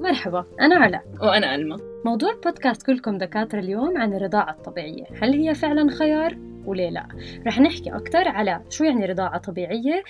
مرحبا أنا علاء. وأنا ألمى موضوع بودكاست كلكم دكاترة اليوم عن الرضاعة الطبيعية. هل هي فعلا خيار وليه لا؟ رح نحكي أكثر على شو يعني رضاعة طبيعية؟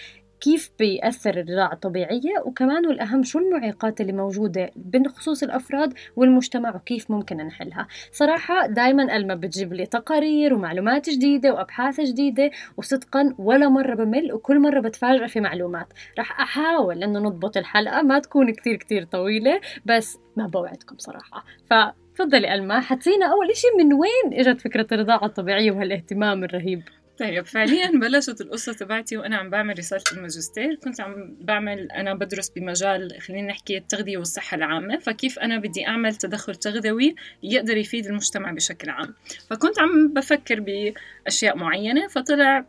كيف بيأثر الرضاعة الطبيعية وكمان والأهم شو المعيقات اللي موجودة بخصوص الأفراد والمجتمع وكيف ممكن نحلها. صراحة دايما ألما بتجيب لي تقارير ومعلومات جديدة وأبحاث جديدة وصدقا ولا مرة بمل وكل مرة بتفاجئ في معلومات. رح أحاول أنه نضبط الحلقة ما تكون كتير كتير طويلة بس ما بوعدكم صراحة. ف تفضلي ألما حتسينا أول إشي من وين إجت فكرة الرضاعة الطبيعية وهالاهتمام الرهيب؟ طيب فعليا بلشت القصة تبعتي وأنا عم بعمل رسالة الماجستير كنت عم بعمل أنا بدرس بمجال خلينا نحكي التغذية والصحة العامة فكيف أنا بدي أعمل تدخل تغذوي يقدر يفيد المجتمع بشكل عام. فكنت عم بفكر بأشياء معينة فطلع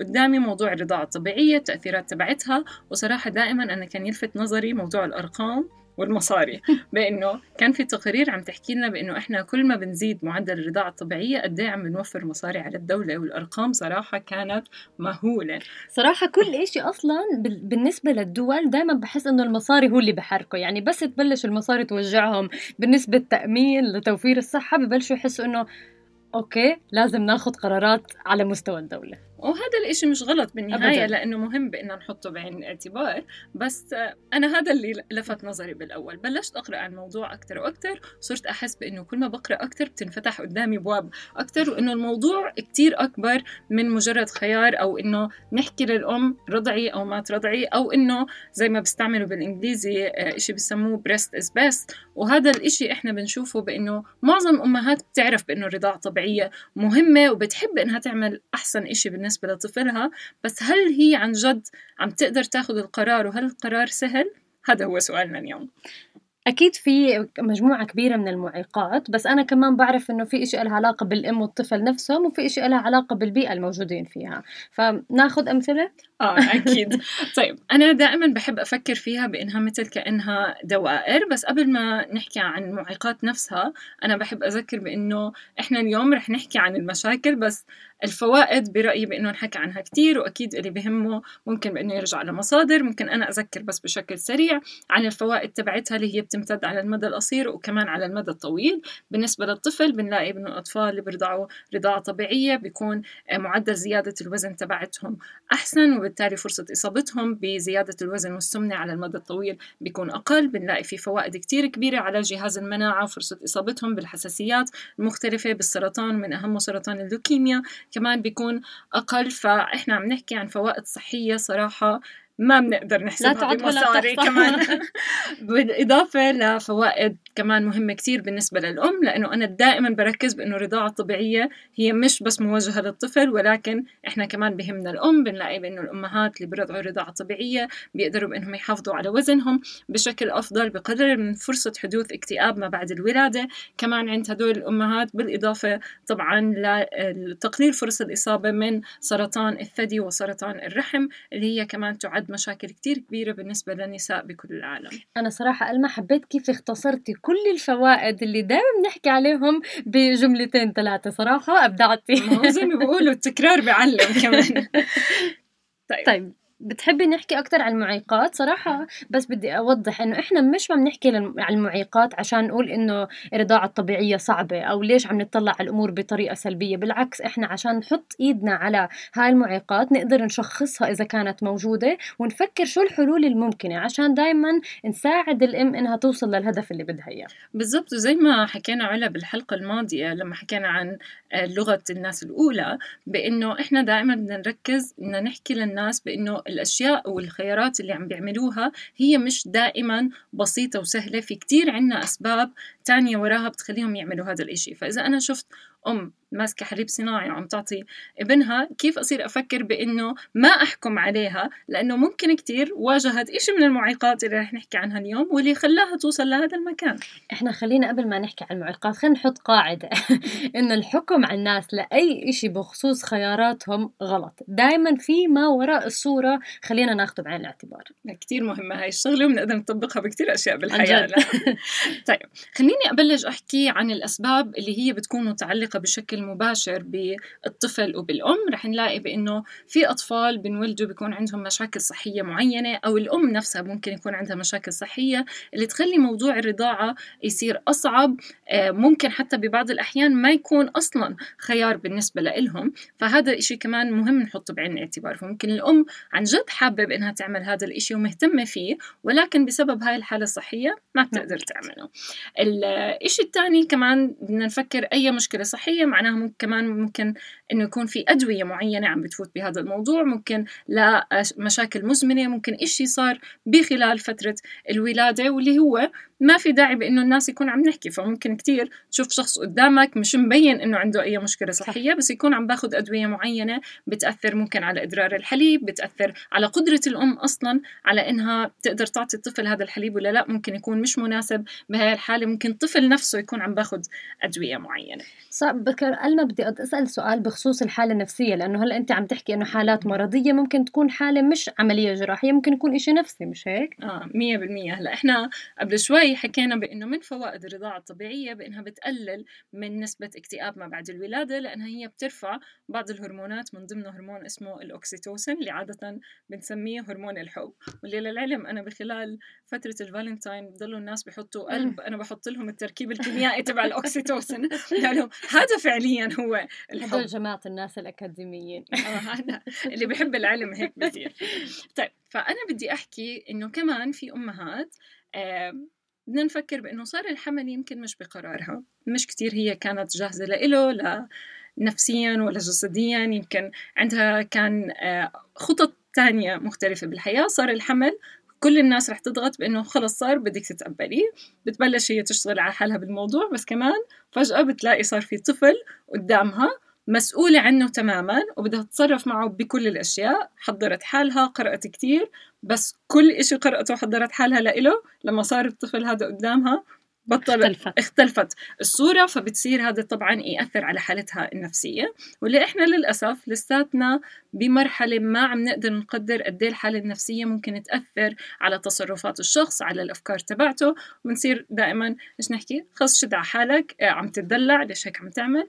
قدامي موضوع الرضاعة الطبيعية التأثيرات تبعتها وصراحة دائما أنا كان يلفت نظري موضوع الأرقام. والمصاري. بإنه كان في تقارير عم تحكي لنا بإنه إحنا كل ما بنزيد معدل الرضاعة الطبيعية قد إيه عم بنوفر مصاري على الدولة والأرقام صراحة كانت مهولة. صراحة كل شيء أصلا بالنسبة للدول دائما بحس إنه المصاري هو اللي بحركه يعني بس تبلش المصاري توجعهم بالنسبة للتأمين لتوفير الصحة ببلشوا يحسوا إنه okay لازم ناخذ قرارات على مستوى الدولة. وهذا الإشي مش غلط بالنهاية أبداً. لأنه مهم بأن نحطه بعين الاعتبار. بس أنا هذا اللي لفت نظري بالأول. بلشت أقرأ عن الموضوع أكثر وأكثر صرت أحس بأنه كل ما بقرأ أكثر بتنفتح قدامي أبواب أكثر وأنه الموضوع كتير أكبر من مجرد خيار أو أنه نحكي للأم رضعي أو ما ترضعي أو أنه زي ما بيستعملوا بالإنجليزي آه، إشي بسموه breast is best وهذا الإشي إحنا بنشوفه بأنه معظم الأمهات بتعرف بأنه الرضاعة طبيعية مهمة وبتحب إنها تعمل أحسن إشي بالنسبة بالنسبة لطفلها بس هل هي عن جد عم تقدر تاخذ القرار وهل القرار سهل؟ هذا هو سؤالنا اليوم أكيد في مجموعة كبيرة من المعيقات بس أنا كمان بعرف إنه في إشي لها علاقة بالأم والطفل نفسهم وفي إشي لها علاقة بالبيئة الموجودين فيها فناخذ أمثلة؟ آه أكيد طيب أنا دائما بحب أفكر فيها بإنها مثل كأنها دوائر بس قبل ما نحكي عن المعيقات نفسها أنا بحب أذكر بإنه إحنا اليوم رح نحكي عن المشاكل بس الفوائد برأيي بأنه نحكي عنها كتير وأكيد اللي بهمه ممكن بأنه يرجع لمصادر. ممكن أنا أذكر بس بشكل سريع عن الفوائد تبعتها اللي هي بتمتد على المدى القصير وكمان على المدى الطويل. بالنسبة للطفل بنلاقي إنه الأطفال اللي بيرضعوا رضاعة طبيعية بيكون معدل زيادة الوزن تبعتهم أحسن وبالتالي فرصة إصابتهم بزيادة الوزن والسمنة على المدى الطويل بيكون أقل. بنلاقي في فوائد كتير كبيرة على جهاز المناعة وفرصة إصابتهم بالحساسيات المختلفة بالسرطان من أهم سرطان اللوكيميا. كمان بيكون أقل فإحنا عم نحكي عن فوائد صحية صراحة ما بنقدر نحسبها بمصاري كمان. بالإضافة لفوائد كمان مهمة كتير بالنسبة للأم لأنه أنا دائما بركز بأنه الرضاعة الطبيعية هي مش بس موجهة للطفل ولكن إحنا كمان بهمنا الأم بنلاقي بأنه الأمهات اللي بيرضعوا رضاعة طبيعية بيقدروا بأنهم يحافظوا على وزنهم بشكل أفضل بقلل من فرصة حدوث اكتئاب ما بعد الولادة. كمان عند هدول الأمهات بالإضافة طبعا لتقليل فرص الإصابة من سرطان الثدي وسرطان الرحم اللي هي كمان تعد بعد مشاكل كتير كبيرة بالنسبة للنساء بكل العالم. أنا صراحة ألما حبيت كيف اختصرتي كل الفوائد اللي دائما بنحكي عليهم بجملتين ثلاثة صراحة أبدعتي. زي ما بيقولوا التكرار بيعلم كمان. طيب, طيب. بتحبي نحكي أكثر عن المعيقات؟ صراحة بس بدي أوضح إنه إحنا مش عم نحكي عن المعيقات عشان نقول إنه الرضاعة الطبيعية صعبة أو ليش عم نطلع على الأمور بطريقة سلبية بالعكس إحنا عشان نحط إيدنا على هاي المعيقات نقدر نشخصها إذا كانت موجودة ونفكر شو الحلول الممكنة عشان دايما نساعد الأم إنها توصل للهدف اللي بدها إياه. بالضبط وزي ما حكينا علا بالحلقة الماضية لما حكينا عن آه، لغة الناس الأولى بإنه إحنا دائما بدنا نركز إن نحكي للناس بإنه الأشياء والخيارات اللي عم بيعملوها هي مش دائما بسيطة وسهلة. في كتير عنا أسباب تانية وراها بتخليهم يعملوا هذا الإشي. فإذا أنا شفت أم ماسكة حليب صناعي وعم تعطي ابنها كيف أصير أفكر بأنه ما أحكم عليها؟ لأنه ممكن كتير واجهت إشي من المعيقات اللي رح نحكي عنها اليوم واللي خلاها توصل لهذا المكان. إحنا خلينا قبل ما نحكي عن المعيقات خلينا نحط قاعدة. إنه الحكم على الناس لأي إشي بخصوص خياراتهم غلط. دائما في ما وراء الصورة خلينا ناخذه بعين الاعتبار. كتير مهمة هاي الشغلة وبنقدر نطبقها بكتير أشياء بالحياة. طيب خليني أبلش أحكي عن الأسباب اللي هي بتكون متعلقة متعلقة بشكل مباشر بالطفل وبالأم رح نلاقي بأنه في أطفال بنولدوا بيكون عندهم مشاكل صحية معينة أو الأم نفسها ممكن يكون عندها مشاكل صحية اللي تخلي موضوع الرضاعة يصير أصعب آه، ممكن حتى ببعض الأحيان ما يكون أصلا خيار بالنسبة لهم فهذا إشي كمان مهم نحطه بعين الاعتبار. فممكن الأم عن جد حابة بأنها تعمل هذا الإشي ومهتمة فيه ولكن بسبب هاي الحالة الصحية ما بتقدر تعمله. الشيء الثاني كمان بدنا نفكر أي مشكلة صحية معناها ممكن كمان ممكن إنه يكون في أدوية معينة عم بتفوت بهذا الموضوع ممكن لمشاكل مزمنة ممكن إشي صار بخلال فترة الولادة واللي هو ما في داعي بإنه الناس يكون عم نحكي فممكن كتير تشوف شخص قدامك مش مبين إنه عنده أي مشكلة صحية صح. بس يكون عم باخذ أدوية معينة بتأثر ممكن على إدرار الحليب بتأثر على قدرة الأم أصلا على إنها تقدر تعطي الطفل هذا الحليب ولا لا ممكن يكون مش مناسب بهاي الحاله ممكن الطفل نفسه يكون عم باخذ أدوية معينة. صعب بكر ألما بدي أسأل سؤال بخصوص الحالة النفسية لأنه هلأ أنت عم تحكي إنه حالات مرضية ممكن تكون حالة مش عملية جراحية ممكن يكون شيء نفسي مش هيك؟ آه 100% هلأ إحنا قبل شوي حكينا بإنه من فوائد الرضاعة الطبيعية بإنها بتقلل من نسبة اكتئاب ما بعد الولادة لأنها هي بترفع بعض الهرمونات من ضمنه هرمون اسمه الأوكسيتوسين اللي عادة بنسميه هرمون الحب. واللي للعلم أنا بخلال فترة الفالنتاين بضلوا الناس بحطوا قلب أنا بحط لهم التركيب الكيميائي تبع الأوكسيتوسين. لهم هذا فعليا هو الحب. هدول جماعة الناس الأكاديميين. آه هذا اللي بحب العلم هيك بصير. طيب فأنا بدي أحكي إنه كمان في أمهات بدنا نفكر بأنه صار الحمل يمكن مش بقرارها. مش كتير هي كانت جاهزة لإله لا نفسيا ولا جسديا. يمكن عندها كان آه، خطط تانية مختلفة بالحياة. صار الحمل كل الناس رح تضغط بإنه خلص صار بدك تتقبليه. بتبلش هي تشتغل على حالها بالموضوع بس كمان فجأة بتلاقي صار في طفل قدامها. مسؤولة عنه تماما وبدها تتصرف معه بكل الأشياء. حضرت حالها قرأت كتير بس كل إشي قرأته وحضرت حالها لإله لما صار الطفل هذا قدامها بطل اختلفت. اختلفت. الصورة فبتصير هذا طبعا يأثر على حالتها النفسية. واللي إحنا للأسف لساتنا بمرحلة ما عم نقدر نقدر قد إيه الحالة النفسية ممكن تأثر على تصرفات الشخص على الأفكار تبعته. بنصير دائما إيش نحكي؟ خلص شد على حالك؟ آه، عم تدلع ليش هيك عم تعمل؟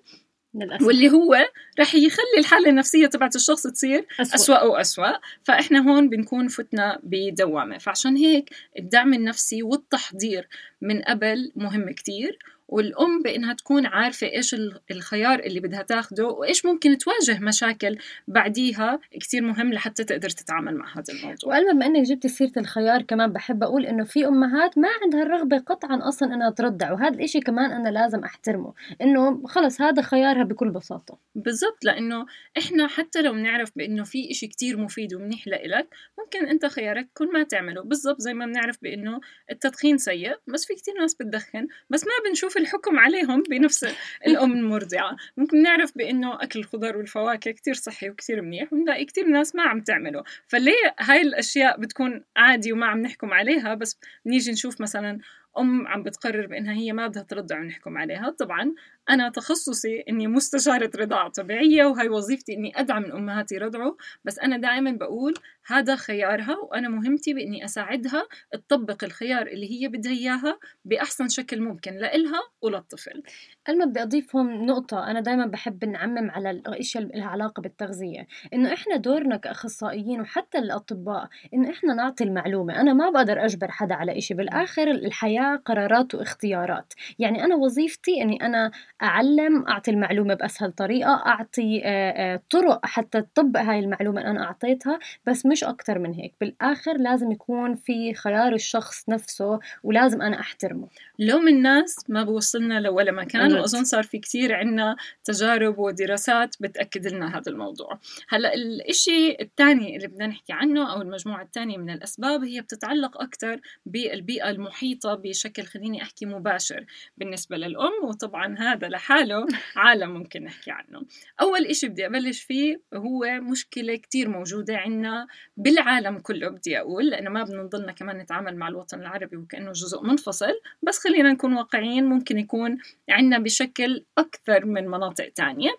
للأسف. واللي هو رح يخلي الحالة النفسية تبعت الشخص تصير أسوأ, أسوأ وأسوأ فإحنا هون بنكون فتنا بدوامة. فعشان هيك الدعم النفسي والتحضير من قبل مهم كتير. والأم بإنها تكون عارفة إيش الخيار اللي بدها تاخده وإيش ممكن تواجه مشاكل بعديها كتير مهم لحتى تقدر تتعامل مع هذا الموضوع. وألما بما إنك جبتي سيرة الخيار كمان بحب أقول إنه في أمهات ما عندها الرغبة قطعا أصلا إنها ترضع وهذا الإشي كمان أنا لازم أحترمه إنه خلص هذا خيارها بكل بساطة. بالضبط لأنه إحنا حتى لو بنعرف بإنه في إشي كتير مفيد ومنيح لإلك ممكن أنت خيارك تكون ما تعمله. بالضبط زي ما بنعرف بإنه التدخين سيء بس في كتير ناس بتدخن بس ما بنشوف الحكم عليهم بنفس الأم المرضعة. ممكن نعرف بأنه أكل الخضر والفواكه كتير صحي وكتير منيح ونلاقي كتير ناس ما عم تعمله. فليه هاي الأشياء بتكون عادي وما عم نحكم عليها؟ بس نيجي نشوف مثلا أم عم بتقرر بأنها هي ما بدها ترضع ونحكم عليها. طبعا أنا تخصصي إني مستشارة رضاعة طبيعية وهي وظيفتي إني أدعم الأمهات يرضعوا بس أنا دائما بقول هذا خيارها وأنا مهمتي بإني أساعدها تطبق الخيار اللي هي بدها إياها بأحسن شكل ممكن لإلها وللطفل. أنا بدي أضيف هون نقطة أنا دائما بحب نعمم على الأشياء اللي لها علاقة بالتغذية. إنه إحنا دورنا كأخصائيين وحتى الأطباء إنه إحنا نعطي المعلومة. أنا ما بقدر أجبر حدا على إشي. بالآخر الحياة قرارات واختيارات. يعني أنا وظيفتي إني أنا أعلم أعطي المعلومة بأسهل طريقة أعطي طرق حتى تطبق هاي المعلومة اللي أنا أعطيتها بس مش أكتر من هيك. بالآخر لازم يكون في خيار الشخص نفسه ولازم أنا أحترمه. لوم الناس ما بوصلنا لولا مكان وأظن صار في كتير عنا تجارب ودراسات بتأكد لنا هذا الموضوع. هلأ الإشي الثاني اللي بدنا نحكي عنه أو المجموعة الثانية من الأسباب هي بتتعلق أكثر بالبيئة المحيطة بشكل خليني أحكي مباشر بالنسبة للأم. وطبعا هذا لحاله عالم ممكن نحكي عنه. أول إشي بدي أبلش فيه هو مشكلة كتير موجودة عنا بالعالم كله بدي أقول لأنه ما بدنا نضلنا كمان نتعامل مع الوطن العربي وكأنه جزء منفصل بس خلينا نكون واقعيين ممكن يكون عنا بشكل أكثر من مناطق تانية.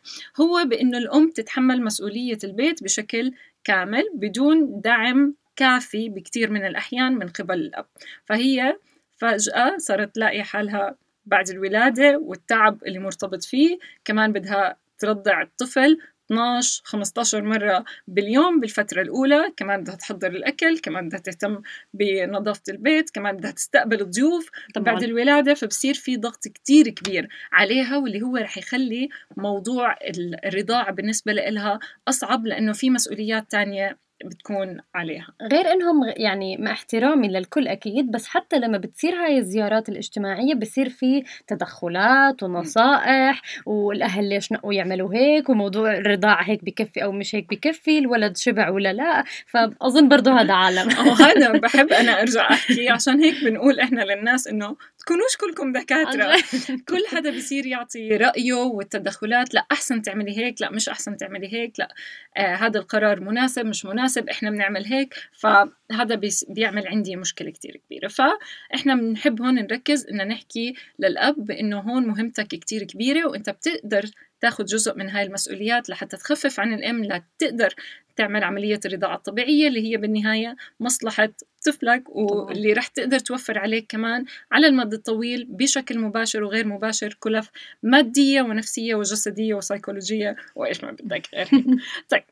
هو بأنه الأم تتحمل مسؤولية البيت بشكل كامل بدون دعم كافي بكثير من الأحيان من قبل الأب. فهي فجأة صارت تلاقي حالها بعد الولادة والتعب اللي مرتبط فيه. كمان بدها ترضع الطفل 12 15 مرة باليوم بالفترة الأولى. كمان بدها تحضر الأكل كمان بدها تهتم بنظافة البيت كمان بدها تستقبل الضيوف. طبعاً. بعد الولادة فبصير في ضغط كتير كبير عليها واللي هو رح يخلي موضوع الرضاعة بالنسبة لها أصعب لأنه في مسؤوليات تانية بتكون عليها. غير إنهم يعني مع احترامي للكل أكيد بس حتى لما بتصير هاي الزيارات الاجتماعية بصير في تدخلات ونصائح والأهل ليش نقوا يعملوا هيك وموضوع الرضاعه هيك بكفي أو مش هيك بكفي الولد شبع ولا لا؟ فأظن برضه هذا عالم. هذا بحب أنا أرجع أحكي عشان هيك بنقول إحنا للناس إنه تكونوش كلكم دكاترة. كل حدا بصير يعطي رأيه والتدخلات لا أحسن تعملي هيك لا مش أحسن تعملي هيك لا آه هذا القرار مناسب مش مناسب إحنا بنعمل هيك فهذا بيعمل عندي مشكلة كتير كبيرة. فإحنا بنحب هون نركز ان نحكي للأب بإنه هون مهمتك كتير كبيرة وإنت بتقدر تاخذ جزء من هاي المسؤوليات لحتى تخفف عن الأم لتقدر تعمل عملية الرضاعة الطبيعية اللي هي بالنهاية مصلحة طفلك واللي رح تقدر توفر عليك كمان على المدى الطويل بشكل مباشر وغير مباشر كلف مادية ونفسية وجسدية وسيكولوجية وإيش ما بدك. غير طيب.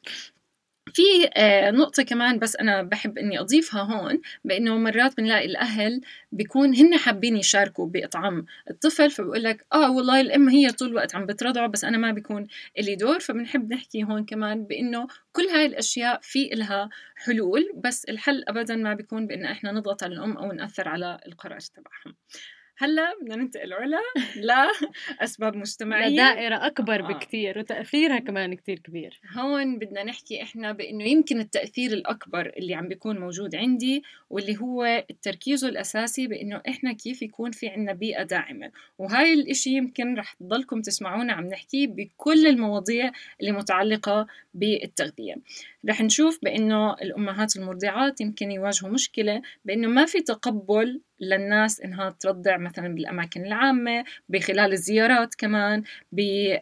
في آه، نقطة كمان بس أنا بحب إني أضيفها هون بإنه مرات بنلاقي الأهل بيكون هن حابين يشاركوا بإطعام الطفل فبقول لك آه والله الأم هي طول الوقت عم بترضعه بس أنا ما بيكون إلي دور. فبنحب نحكي هون كمان بإنه كل هاي الأشياء في إلها حلول بس الحل أبدا ما بيكون بإن إحنا نضغط على الأم أو نأثر على القرار تبعهم. هلا بدنا ننتقل علا لأسباب مجتمعية. لدائرة أكبر آه. بكتير وتأثيرها كمان كتير كبير. هون بدنا نحكي إحنا بإنه يمكن التأثير الأكبر اللي عم بيكون موجود عندي واللي هو التركيز الأساسي بإنه إحنا كيف يكون في عنا بيئة داعمة. وهاي الإشي يمكن رح تضلكم تسمعونا عم نحكي بكل المواضيع اللي متعلقة بالتغذية. رح نشوف بأنه الأمهات المرضعات يمكن يواجهوا مشكلة بأنه ما في تقبل للناس إنها ترضع مثلا بالأماكن العامة بخلال الزيارات كمان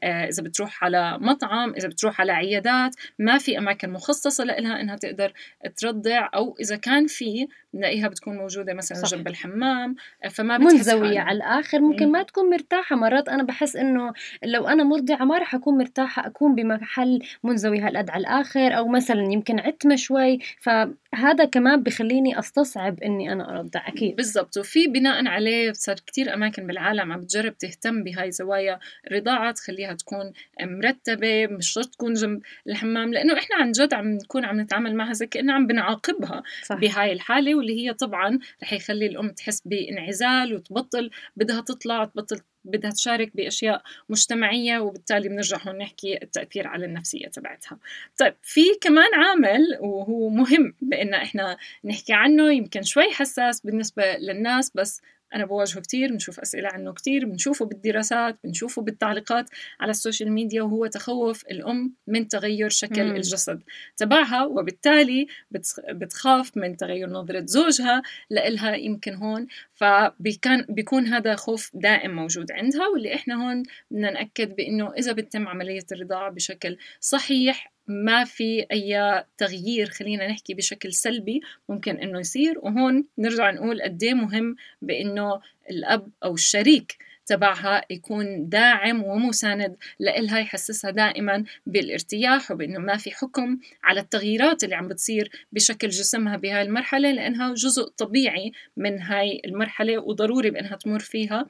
آه، إذا بتروح على مطعم إذا بتروح على عيادات ما في أماكن مخصصة لها إنها تقدر ترضع أو إذا كان في بنلاقيها بتكون موجودة مثلا صح. جنب الحمام آه، فما منزوية على الآخر ممكن ما تكون مرتاحة. مرات أنا بحس إنه لو أنا مرضعة ما رح أكون مرتاحة أكون بمحل منزوي هالقد على الآخر أو مثلا يمكن عتمة شوي. فهذا كمان بخليني أستصعب إني أنا أرضع أكيد. بالضبط. وفي بناء عليه صار كتير أماكن بالعالم عم بتجرب تهتم بهاي زوايا الرضاعة تخليها تكون مرتبة مش شرط تكون جنب الحمام لأنه إحنا عن جد عم نكون عم نتعامل معها زي كأنه عم بنعاقبها صح. بهاي الحالة واللي هي طبعا رح يخلي الأم تحس بانعزال وتبطل بدها تطلع تبطل بدها تشارك بأشياء مجتمعية وبالتالي بنرجع هون نحكي التأثير على النفسية تبعتها. طيب في كمان عامل وهو مهم بان إحنا نحكي عنه يمكن شوي حساس بالنسبة للناس بس أنا بواجهه كتير بنشوف أسئلة عنه كتير بنشوفه بالدراسات بنشوفه بالتعليقات على ال social media وهو تخوف الأم من تغير شكل مم. الجسد تبعها وبالتالي بتخاف من تغير نظرة زوجها لإلها يمكن هون فبيكون بيكون هذا خوف دائم موجود عندها واللي إحنا هون بدنا نأكد بإنه إذا بتتم عملية الرضاعة بشكل صحيح ما في أي تغيير خلينا نحكي بشكل سلبي ممكن إنه يصير. وهون نرجع نقول قد مهم بإنه الأب أو الشريك تبعها يكون داعم ومساند لإلها يحسسها دائما بالارتياح وبإنه ما في حكم على التغييرات اللي عم بتصير بشكل جسمها بهاي المرحلة لأنها جزء طبيعي من هاي المرحلة وضروري بأنها تمر فيها.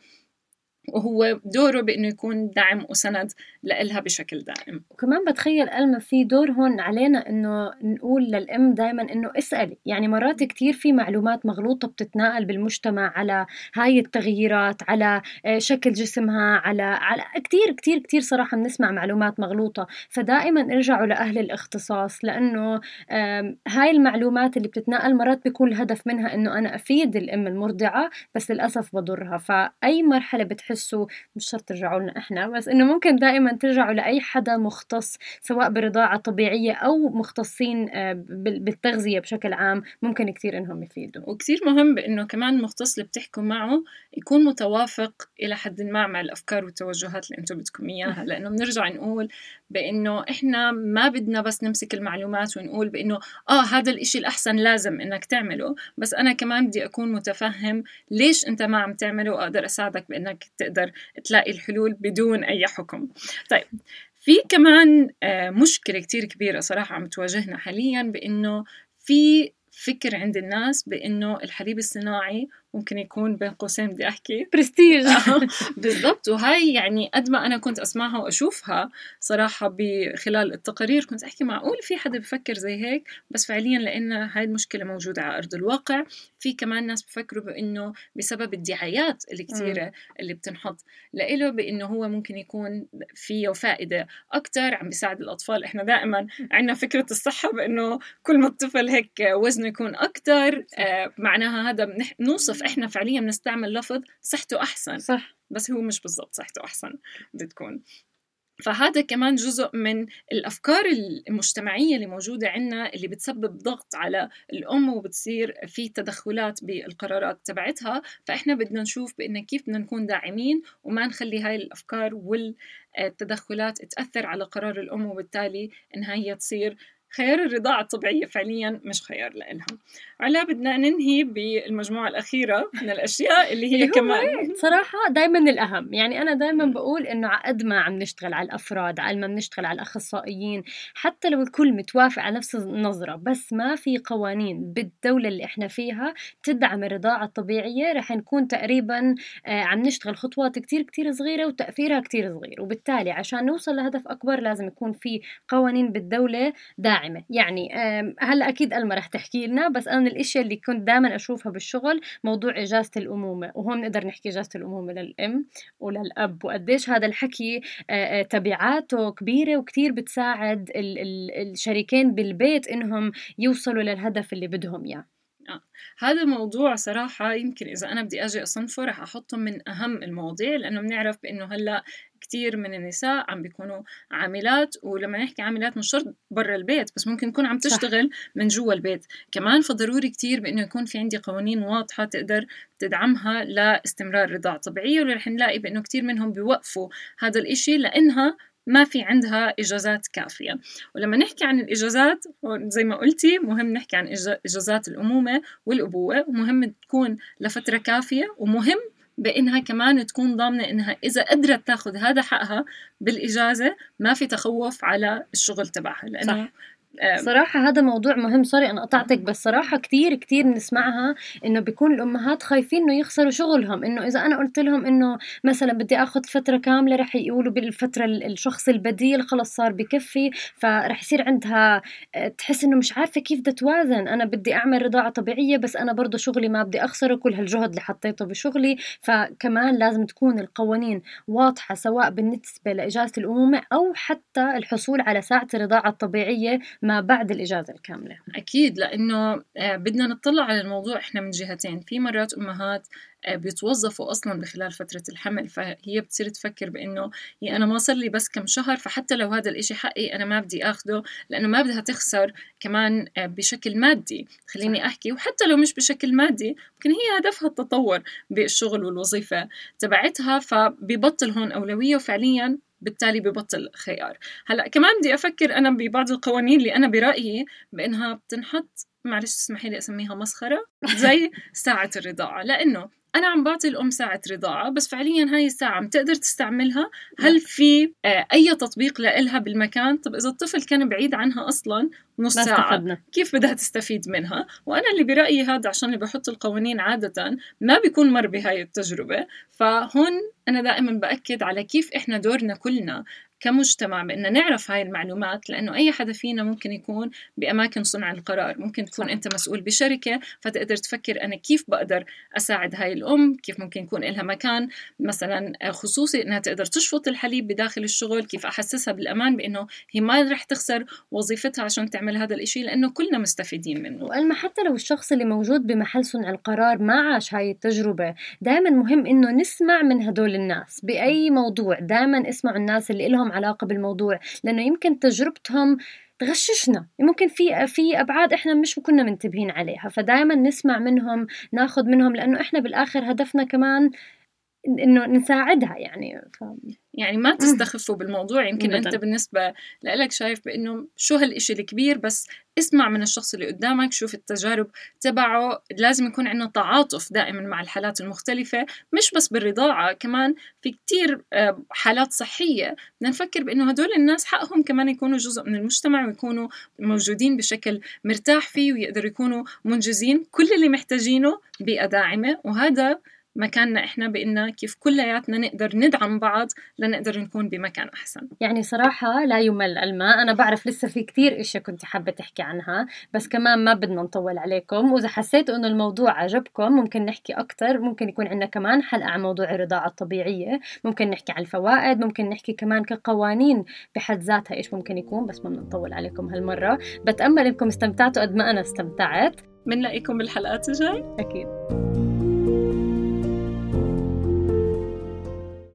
وهو دوره بإنه يكون دعم وسند لإلها بشكل دائم وكمان بتخيل ألما في دور هون علينا إنه نقول للأم دائما إنه اسالي يعني مرات كثير في معلومات مغلوطة بتتناقل بالمجتمع على هاي التغييرات على آه، شكل جسمها على على كثير كثير كثير صراحة بنسمع معلومات مغلوطة. فدائما ارجعوا لأهل الاختصاص لأنه هاي المعلومات اللي بتتناقل مرات بيكون الهدف منها إنه أنا أفيد الأم المرضعة بس للأسف بضرها. فأي مرحلة بتحس تحسوا مش شرط ترجعوا لنا إحنا بس إنه ممكن دائما ترجعوا لأي حدا مختص سواء برضاعة طبيعية أو مختصين آه، بالتغذية بشكل عام ممكن كثير إنهم يفيدوا. وكثير مهم بإنه كمان المختص اللي بتحكوا معه يكون متوافق إلى حد ما مع الأفكار والتوجهات اللي أنتم بدكم إياها. لأنه بنرجع نقول بإنه إحنا ما بدنا بس نمسك المعلومات ونقول بإنه آه هذا الإشي الأحسن لازم إنك تعمله بس أنا كمان بدي أكون متفهم ليش أنت ما عم تعمله وأقدر أساعدك بإنك تقدر تلاقي الحلول بدون أي حكم. طيب في كمان آه، مشكلة كتير كبيرة صراحة عم تواجهنا حاليا بإنه في فكر عند الناس بإنه الحليب الصناعي ممكن يكون بين قوسين بدي أحكي. برستيج. بالضبط. وهاي يعني قد ما أنا كنت أسمعها وأشوفها صراحة بخلال التقارير كنت أحكي معقول في حدا بفكر زي هيك؟ بس فعليا لأن هاي المشكلة موجودة على أرض الواقع. في كمان ناس بفكروا بإنه بسبب الدعايات الكثيره اللي بتنحط لإله بإنه هو ممكن يكون فيه فائدة أكثر عم بيساعد الأطفال. إحنا دائما عندنا فكرة الصحة بإنه كل ما الطفل هيك وزنه يكون أكثر آه معناها هذا نوصف إحنا فعليا بنستعمل لفظ صحته أحسن. صح. بس هو مش بالضبط صحته أحسن بتكون. فهذا كمان جزء من الأفكار المجتمعية اللي موجودة عندنا اللي بتسبب ضغط على الأم وبتصير في تدخلات بالقرارات تبعتها. فإحنا بدنا نشوف بإن كيف بدنا نكون داعمين وما نخلي هاي الأفكار والتدخلات تأثر على قرار الأم وبالتالي انها هي تصير خيار الرضاعة الطبيعية فعليا مش خيار لإلها علا بدنا ننهي بالمجموعة الأخيرة من الأشياء اللي هي كمان صراحة دايما الأهم. يعني أنا دايما بقول إنه قد ما عم نشتغل على الأفراد على ما بنشتغل على الأخصائيين حتى لو الكل متوافق على نفس النظرة بس ما في قوانين بالدولة اللي إحنا فيها تدعم الرضاعة الطبيعية. رح نكون تقريبا آه، عم نشتغل خطوات كتير كتير صغيرة وتأثيرها كتير صغير. وبالتالي عشان نوصل لهدف أكبر لازم يكون في قوانين بالدولة داعمة. داعمة. يعني هلأ أكيد ألما رح تحكي لنا بس أنا الاشياء اللي كنت دائما أشوفها بالشغل موضوع إجازة الأمومة وهون نقدر نحكي إجازة الأمومة للأم وللأب. وقديش هذا الحكي تبعاته كبيرة وكثير بتساعد الشريكين بالبيت إنهم يوصلوا للهدف اللي بدهم إياه. آه. هذا الموضوع صراحة يمكن إذا أنا بدي أجي أصنفه رح أحطه من أهم المواضيع لأنه بنعرف بأنه هلأ كتير من النساء عم بيكونوا عاملات ولما نحكي عاملات مش شرط برا البيت بس ممكن تكون عم تشتغل صح. من جوا البيت كمان فضروري كتير بأنه يكون في عندي قوانين واضحة تقدر تدعمها لاستمرار الرضاعه الطبيعيه ورح نلاقي بأنه كتير منهم بيوقفوا هذا الإشي لأنها ما في عندها إجازات كافية. ولما نحكي عن الإجازات زي ما قلتي مهم نحكي عن إجازات الأمومة والأبوة. ومهم تكون لفترة كافية ومهم بإنها كمان تكون ضامنة إنها إذا قدرت تاخذ هذا حقها بالإجازة ما في تخوف على الشغل تبعها. لأنه صح. صراحة هذا موضوع مهم. سوري أنا قطعتك بس صراحة كتير كتير بنسمعها إنه بيكون الأمهات خايفين إنه يخسروا شغلهم. إنه إذا أنا قلت لهم إنه مثلا بدي آخذ فترة كاملة رح يقولوا بالفترة الشخص البديل خلص صار بكفي فرح يصير عندها آه، تحس إنه مش عارفة كيف بدها توازن. أنا بدي أعمل رضاعة طبيعية بس أنا برضه شغلي ما بدي أخسره. كل هالجهد اللي حطيته بشغلي. فكمان لازم تكون القوانين واضحة سواء بالنسبة لإجازة الأمومة أو حتى الحصول على ساعة الرضاعة الطبيعية. ما بعد الإجازة الكاملة. أكيد لأنه آه، بدنا نطلع على الموضوع إحنا من جهتين. في مرات أمهات آه، بيتوظفوا أصلا بخلال فترة الحمل فهي بتصير تفكر بإنه هي أنا ما صار لي بس كم شهر فحتى لو هذا الإشي حقي أنا ما بدي اخذه لأنه ما بدها تخسر كمان آه، بشكل مادي. خليني. أحكي وحتى لو مش بشكل مادي ممكن هي هدفها التطور بالشغل والوظيفة تبعتها فبيبطل هون أولوية وفعليا بالتالي ببطل خيار. هلأ كمان بدي أفكر أنا ببعض القوانين اللي أنا برأيي بأنها بتنحط معلش تسمحي لي أسميها مسخرة زي ساعة الرضاعة لأنه أنا عم بعطي الأم ساعة رضاعة بس فعليا هاي الساعة عم تقدر تستعملها. هل في آه، أي تطبيق لها بالمكان؟ طب إذا الطفل كان بعيد عنها أصلا نص ساعة استفدنا. كيف بدها تستفيد منها؟ وأنا اللي برأيي هذا عشان اللي بحط القوانين عادة ما بيكون مر بهاي التجربة. فهون أنا دائما بأكد على كيف إحنا دورنا كلنا كمجتمع بأن نعرف هاي المعلومات لأنه أي حدا فينا ممكن يكون بأماكن صنع القرار. ممكن تكون أنت مسؤول بشركة فتقدر تفكر أنا كيف بقدر أساعد هاي الأم كيف ممكن يكون لها مكان مثلا خصوصي أنها تقدر تشفط الحليب بداخل الشغل كيف أحسسها بالأمان بأنه هي ما رح تخسر وظيفتها عشان تعمل هذا الإشي لأنه كلنا مستفيدين منه. وألما حتى لو الشخص اللي موجود بمحل صنع القرار ما عاش هاي التجربة دائما مهم إنه نسمع من هدول الناس بأي موضوع. دائما اسمعوا الناس اللي لهم علاقة بالموضوع لأنه يمكن تجربتهم تغششنا. ممكن في في أبعاد إحنا مش كنا منتبهين عليها فدائما نسمع منهم ناخذ منهم لأنه إحنا بالآخر هدفنا كمان إنه نساعدها يعني ف... يعني ما تستخفوا بالموضوع. يمكن أنت بالنسبة لك شايف بإنه شو هالشيء الكبير بس اسمع من الشخص اللي قدامك شوف التجارب تبعه. لازم يكون عندنا تعاطف دائما مع الحالات المختلفة مش بس بالرضاعة كمان في كتير آه، حالات صحية. بدنا نفكر بأنه هدول الناس حقهم كمان يكونوا جزء من المجتمع ويكونوا موجودين بشكل مرتاح فيه ويقدروا يكونوا منجزين كل اللي محتاجينه بيئة داعمة وهذا مكاننا إحنا بان كيف كلياتنا نقدر ندعم بعض لنقدر نكون بمكان أحسن. يعني صراحة لا يمل الماء أنا بعرف لسه في كتير إشياء كنت حابة تحكي عنها بس كمان ما بدنا نطول عليكم. وإذا حسيتوا إنه الموضوع عجبكم ممكن نحكي أكثر ممكن يكون عندنا كمان حلقة عن موضوع الرضاعة الطبيعية. ممكن نحكي عن الفوائد. ممكن نحكي كمان كقوانين بحد ذاتها إيش ممكن يكون بس ما بدنا نطول عليكم هالمرة. بتأمل إنكم استمتعتوا قد ما أنا استمتعت. بنلاقيكم بالحلقات الجاي. أكيد.